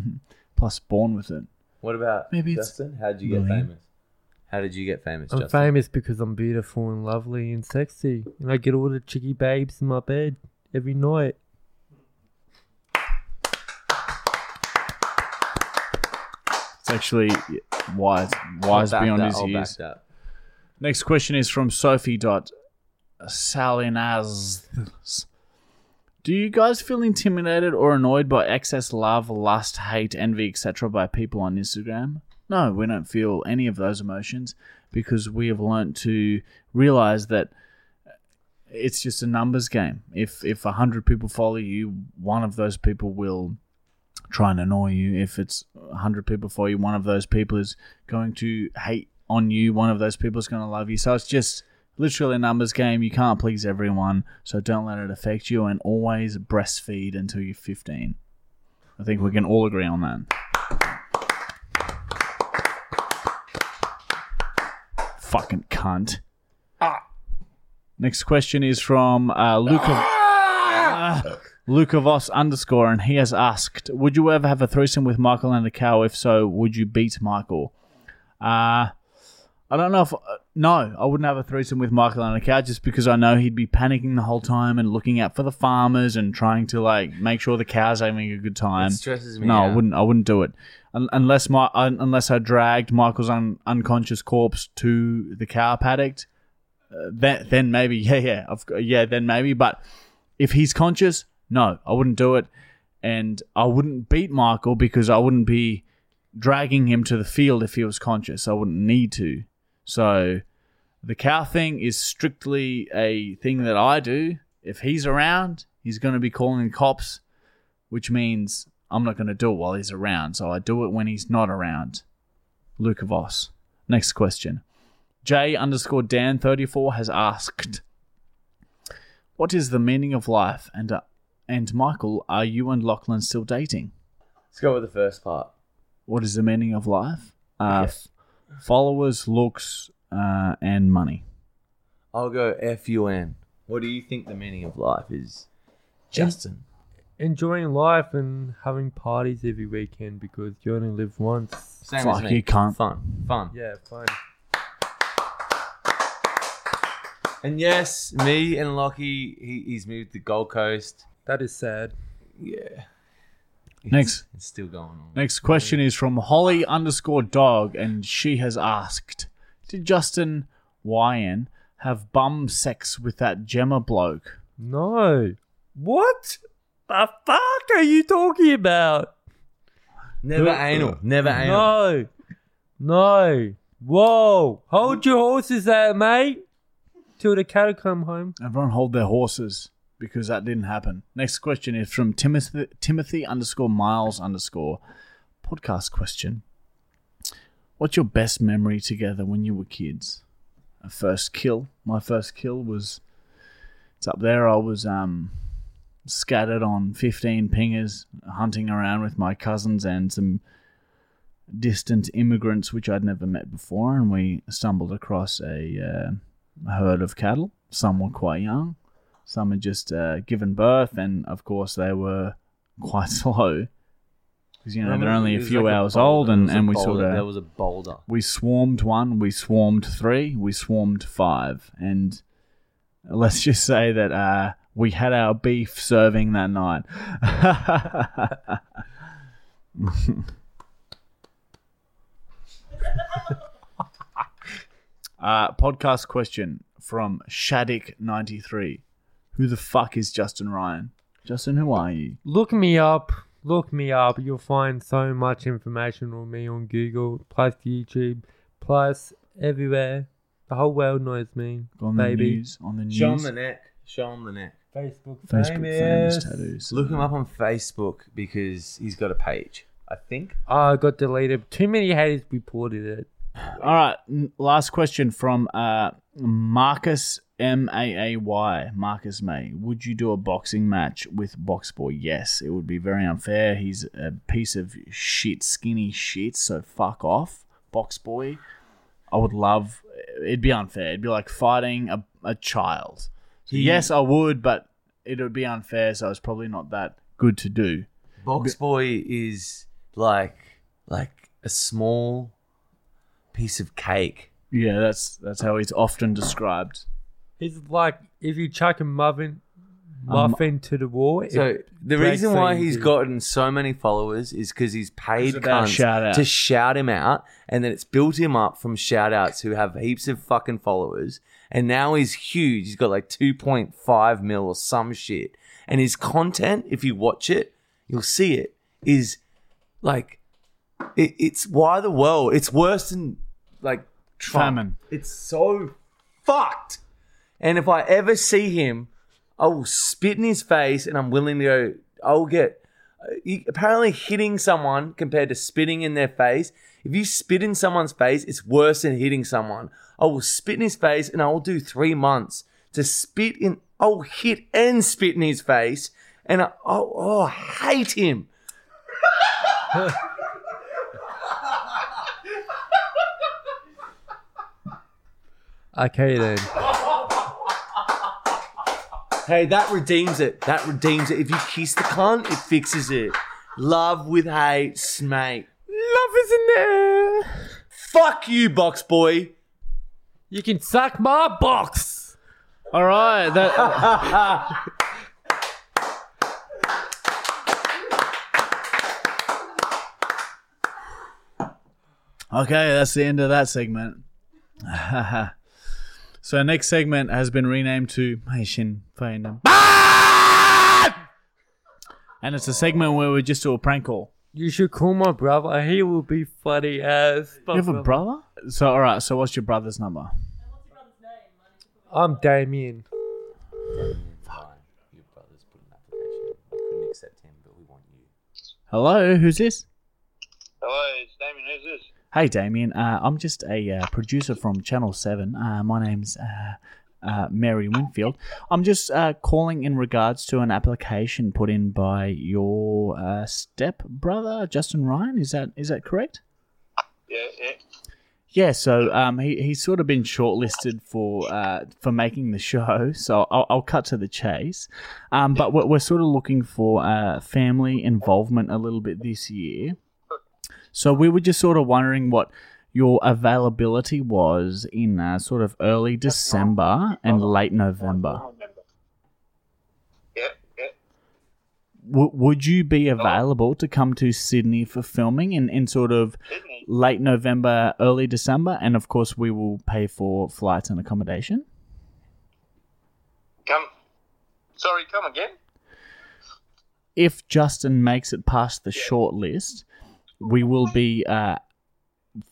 Plus, born with it. What about Maybe it's Justin? How did you get bullying. famous? How did you get famous, I'm Justin? famous because I'm beautiful and lovely and sexy, and I get all the chicky babes in my bed every night. It's actually wise, I'll wise back beyond that, his I'll back years. that. Next question is from Sophie dot Salinas. Do you guys feel intimidated or annoyed by excess love, lust, hate, envy, etc. by people on Instagram? No, we don't feel any of those emotions because we have learnt to realize that it's just a numbers game. If if a hundred people follow you, one of those people will try and annoy you. If it's a hundred people follow you, one of those people is going to hate on you. One of those people is going to love you. So it's just literally a numbers game. You can't please everyone, so don't let it affect you. And always breastfeed until you're 15. I think we can all agree on that. Fucking cunt. Ah. Next question is from uh, Luca. Ah! Luca Voss underscore, and he has asked, "Would you ever have a threesome with Michael and a cow? If so, would you beat Michael?" Uh I don't know if uh, no, I wouldn't have a threesome with Michael on a cow just because I know he'd be panicking the whole time and looking out for the farmers and trying to like make sure the cows having a good time. It stresses me No, I wouldn't. I wouldn't do it Un- unless my un- unless I dragged Michael's un- unconscious corpse to the cow paddock. Uh, then then maybe yeah yeah I've, yeah then maybe. But if he's conscious, no, I wouldn't do it, and I wouldn't beat Michael because I wouldn't be dragging him to the field if he was conscious. I wouldn't need to. So the cow thing is strictly a thing that I do. If he's around, he's going to be calling the cops, which means I'm not going to do it while he's around. So I do it when he's not around. Luca Voss. Next question. J underscore Dan thirty four has asked, "What is the meaning of life?" And uh, and Michael, are you and Lachlan still dating? Let's go with the first part. What is the meaning of life? Uh, Yes. F- followers, looks, uh, and money. I'll go F U N. What do you think the meaning of life is, Justin? Enjoying life and having parties every weekend because you only live once. Same Fuck, as me. you can't. Fun, fun. Yeah, fun. And yes, me and Lockie, he, he's moved to Gold Coast. That is sad. Yeah. It's- Next. It's still going on. Next question is from Holly underscore dog, and she has asked, "Did Justin Wyan have bum sex with that Gemma bloke?" No. What? The fuck are you talking about? Never anal. Never anal. No. No. Whoa. Hold your horses there, mate. Till the cattle come home. Everyone hold their horses because that didn't happen. Next question is from Timothy, Timothy underscore Miles underscore podcast question. What's your best memory together when you were kids? A first kill. My first kill was it's up there. I was um scattered on fifteen pingers, hunting around with my cousins and some distant immigrants which I'd never met before, and we stumbled across a uh, herd of cattle. Some were quite young, some had just uh, given birth, and of course they were quite slow because you know they're only a few like hours boulder. old, and, and we sort There of was a boulder. we swarmed one, we swarmed three, we swarmed five, and let's just say that uh, we had our beef serving that night. uh, podcast question from Shadik93. Who the fuck is Justin Ryan? Justin, who are you? Look me up. Look me up. You'll find so much information on me on Google, plus YouTube, plus everywhere. The whole world knows me. On the baby. news. On the news. Show him the neck. Show him the neck. Facebook, Facebook famous famous. tattoos. Look him up on Facebook because he's got a page. I think. Oh, it got deleted. Too many haters reported it. All right, last question from uh, Marcus M A A Y. Marcus May. Would you do a boxing match with Box Boy? Yes, it would be very unfair. He's a piece of shit, skinny shit. So fuck off, Box Boy. I would love. It'd be unfair. It'd be like fighting a, a child. So He- yes, I would, but it would be unfair, so it's probably not that good to do. Box boy is like like a small piece of cake. Yeah, that's that's how he's often described. He's like if you chuck a muffin, Um, muffin to the wall. it So the breaks reason why things he's in. gotten so many followers is because he's paid It's about cunts shout out. to shout him out, and then it's built him up from shout outs who have heaps of fucking followers, and now he's huge. He's got like two point five mil or some shit, and his content, if you watch it, you'll see it is like it, it's why the world. It's worse than like Trump. Famine. It's so fucked. And if I ever see him, I will spit in his face, and I'm willing to go. I'll get. uh, Apparently, hitting someone compared to spitting in their face. If you spit in someone's face, it's worse than hitting someone. I will spit in his face, and I will do three months to spit in. I will hit and spit in his face, and I, oh, oh, I hate him. Okay then. Hey, that redeems it. That redeems it. If you kiss the cunt, it fixes it. Love with hate, snake. Love is in there. Fuck you, box boy. You can suck my box. All right, that Okay, that's the end of that segment. so our next segment has been renamed to Meishin Feinem. And it's a segment where we just do a prank call. You should call my brother. He will be funny as. You have a brother? So all right, so what's your brother's number? I'm Damien. Your brother's put an application. We couldn't accept him, but we want you. Hello, who's this? Hello, it's Damien. Who's this? Hey, Damien. Uh, I'm just a uh, producer from Channel 7. Uh, my name's uh, uh, Mary Winfield. I'm just uh, calling in regards to an application put in by your uh, step brother, Justin Ryan. Is that is that correct? Yeah, yeah. Yeah, so um, he, he's sort of been shortlisted for uh, for making the show. So I'll, I'll cut to the chase. Um, but we're, we're sort of looking for uh, family involvement a little bit this year. So we were just sort of wondering what your availability was in uh, sort of early December and late November. Yeah, yeah. W- would you be available to come to Sydney for filming in, in sort of Sydney. late November, early December? And of course, we will pay for flights and accommodation. Come. Sorry, come again? If Justin makes it past the short list, we will be uh,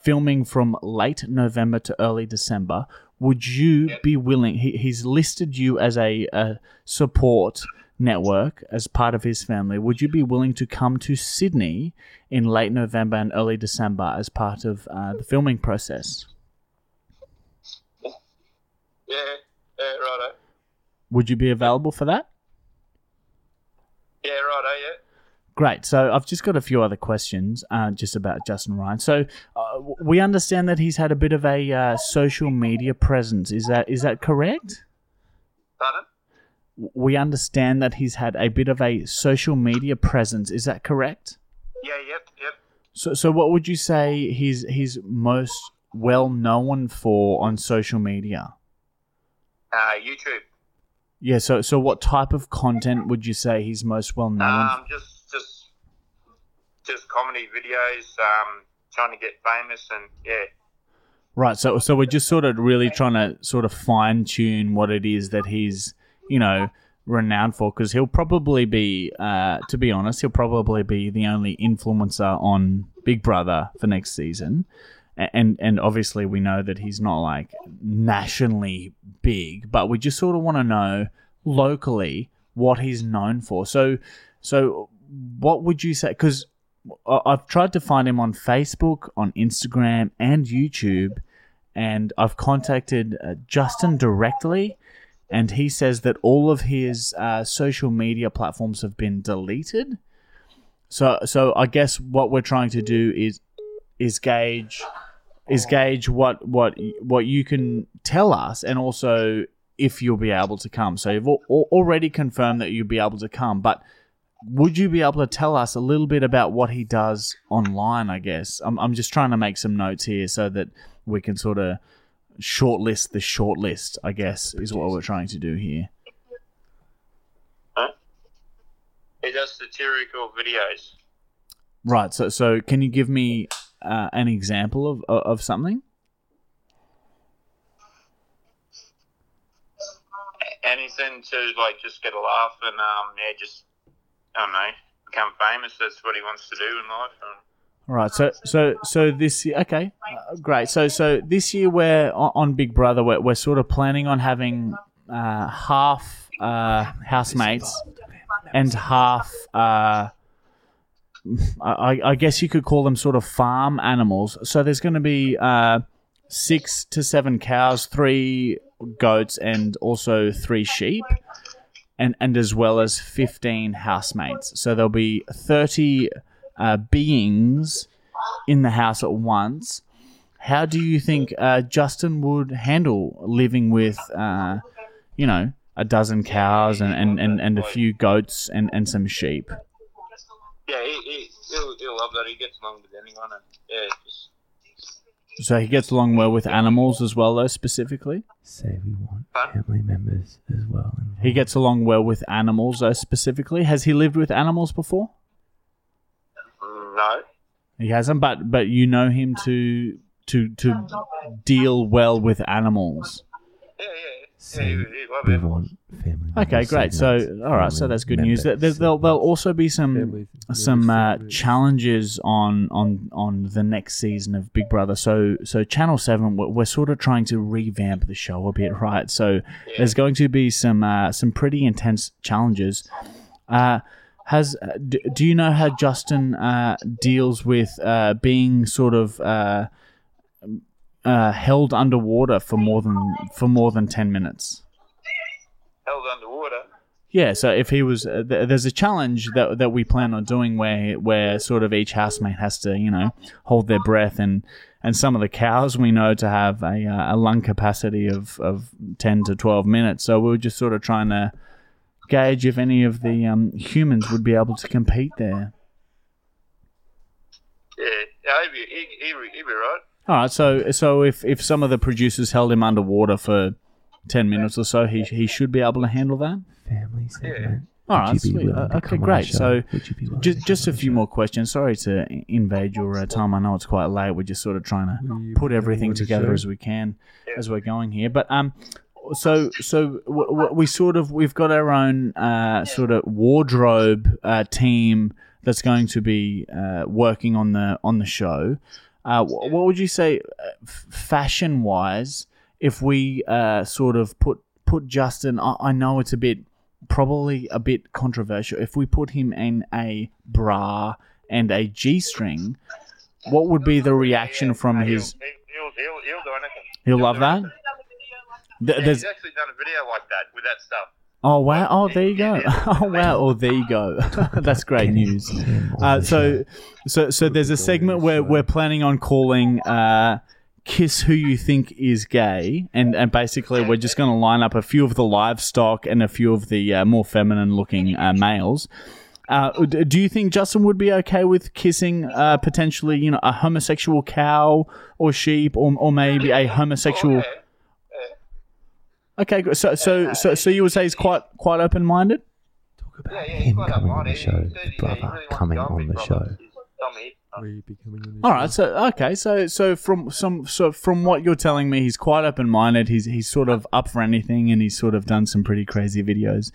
filming from late November to early December. Would you be willing? He, he's listed you as a, a support network as part of his family. Would you be willing to come to Sydney in late November and early December as part of uh, the filming process? Yeah, yeah, righto. Would you be available for that? Yeah, righto, yeah. Great. So I've just got a few other questions uh, just about Justin Ryan. So uh, we understand that he's had a bit of a uh, social media presence. Is that is that correct? Pardon? We understand that he's had a bit of a social media presence. Is that correct? Yeah, yep, yep. So so what would you say he's he's most well known for on social media? Uh, YouTube. Yeah. So so what type of content would you say he's most well known? Um, just, just, just comedy videos. Um, trying to get famous and yeah. Right. So so we're just sort of really trying to sort of fine tune what it is that he's you know renowned for because he'll probably be uh, to be honest he'll probably be the only influencer on Big Brother for next season. And and obviously we know that he's not like nationally big, but we just sort of want to know locally what he's known for. So so what would you say? Because I've tried to find him on Facebook, on Instagram, and YouTube, and I've contacted uh, Justin directly, and he says that all of his uh, social media platforms have been deleted. So, so I guess what we're trying to do is is gauge is gauge what what what you can tell us, and also if you'll be able to come. So you've al- al- already confirmed that you'll be able to come, but would you be able to tell us a little bit about what he does online? I guess I'm I'm just trying to make some notes here so that we can sort of shortlist the shortlist. I guess is what we're trying to do here. Huh? He does satirical videos. Right. So so can you give me uh, an example of of of something? Anything to like just get a laugh and um yeah just Don't know become famous. That's what he wants to do in life. And Right. So so so this year, okay, uh, great. So so this year we're on, on Big Brother. We're, we're sort of planning on having uh, half uh, housemates and half. Uh, I, I guess you could call them sort of farm animals. So there's going to be uh, six to seven cows, three goats, and also three sheep, and and as well as fifteen housemates. So there'll be thirty uh, beings in the house at once. How do you think uh, Justin would handle living with, uh, you know, a dozen cows and, and, and, and a few goats and, and some sheep? yeah, he, he he'll, he'll love that. He gets along with anyone and yeah, just So he gets along well with animals as well, though, specifically. Say we want family members as well. involved. He gets along well with animals, though, specifically. Has he lived with animals before? no. He hasn't, but but you know him to to to deal well with animals. Yeah, yeah, yeah. Say he, he love we want family. Okay, great. So, all right, so that's good news. There, members there- there'll, there'll also be some Family- some family uh, challenges on on on the next season of Big Brother. So, so Channel Seven, we're, we're sort of trying to revamp the show a bit, right? So, there's going to be some uh, some pretty intense challenges. Uh, has uh, d- do you know how Justin uh, deals with uh, being sort of uh, held underwater for more than for more than ten minutes? Held underwater. Yeah, so if he was, uh, th- there's a challenge that that we plan on doing where where sort of each housemate has to, you know, hold their breath, and and some of the cows we know to have a uh, a lung capacity of of ten to twelve minutes. So we were just sort of trying to gauge if any of the um, humans would be able to compete there. Yeah, yeah, he'd be, he, he, he'd be right. All right, so so if if some of the producers held him underwater for ten minutes or so, he he should be able to handle that. family segment. All Would right, you be sweet. Uh, okay, come on the great. So, Would you be willing just just a few more questions. Sorry to invade your uh, time. I know it's quite late. We're just sort of trying to put everything together as we can as we're going here. But um, so so w- w- we sort of we've got our own uh sort of wardrobe uh, team that's going to be uh, working on the on the show. Uh, wh- what would you say, fashion wise, if we uh, sort of put put Justin? I, I know it's a bit probably a bit controversial. If we put him in a bra and a g string, what would be the reaction from his? He'll, he'll, he'll, do anything. He'll love that. there's- he's actually done a video like that with that stuff. Oh wow! Oh, there you go. Oh wow! Oh, there you go. That's great news. Uh, so, so, so there's a segment where we're planning on calling uh, "Kiss Who You Think Is Gay," and and basically we're just going to line up a few of the livestock and a few of the uh, more feminine-looking uh, males. Uh, do you think Justin would be okay with kissing uh, potentially, you know, a homosexual cow or sheep, or or maybe a homosexual? Yeah. Okay, good. so so so so you would say he's quite quite open-minded. Talk about Yeah, yeah, him quite coming on the show, He his said he- he brother really coming on the show. He's told me. Will you be coming on the All show? right, so okay, so so from some so from what you're telling me, he's quite open minded. He's he's sort of up for anything, and he's sort of done some pretty crazy videos,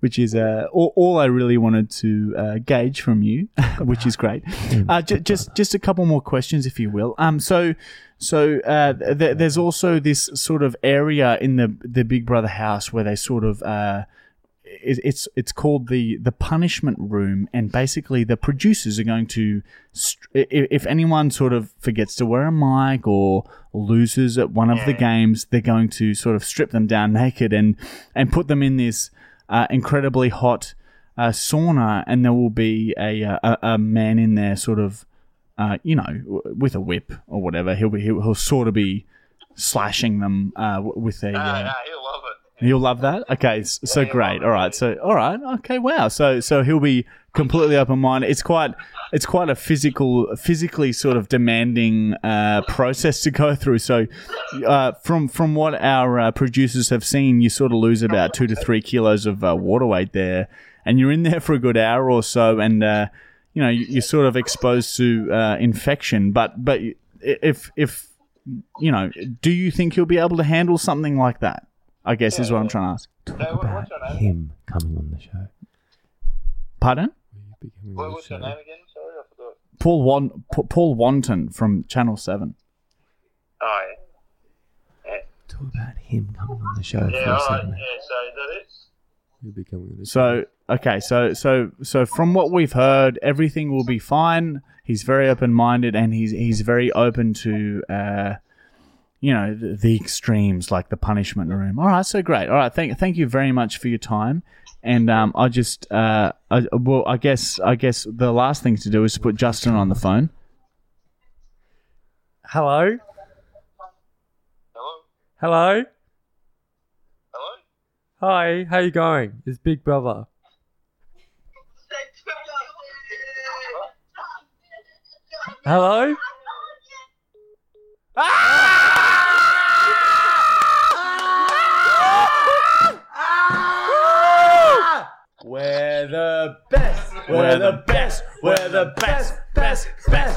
which is uh, all, all I really wanted to uh, gauge from you, which is great. Uh, j- just just a couple more questions, if you will. Um, so so uh, th- there's also this sort of area in the the Big Brother house where they sort of uh, it, it's it's called the the punishment room, and basically the producers are going to, if anyone sort of forgets to wear a mic or loses at one of the games, they're going to sort of strip them down naked and and put them in this uh, incredibly hot uh, sauna, and there will be a, uh, a a man in there, sort of, uh, you know, w- with a whip or whatever. He'll be he'll, he'll sort of be slashing them uh, with a. No, Uh, no, he'll love it. You'll love that. Okay, so great. All right, so all right, okay, wow. So so he'll be completely open minded. It's quite it's quite a physical, physically sort of demanding uh, process to go through. So uh, from from what our uh, producers have seen, you sort of lose about two to three kilos of uh, water weight there, and you're in there for a good hour or so, and uh, you know you- you're sort of exposed to uh, infection. But but if if you know, do you think you'll be able to handle something like that? I guess is what I'm trying to ask. So what, what's your name? Him coming on the show. Pardon? What, what's your name again? Sorry, I forgot. Paul Wan- Paul Wanton from Channel Seven. Oh, yeah. Talk about him coming on the show Yeah, for a second. Yeah, so is that it? You'll be coming with So okay, so so so from what we've heard, everything will be fine. He's very open minded, and he's he's very open to. Uh, you know the, the extremes like the punishment room. All right, so great. All right, thank thank you very much for your time. And um, I just uh, I, well, I guess I guess the last thing to do is to put Justin on the phone. Hello? Hello? Hello? Hello? Hi, how you going? It's Big Brother. Hello? We're the best. We're the best. We're the best. Best. Best.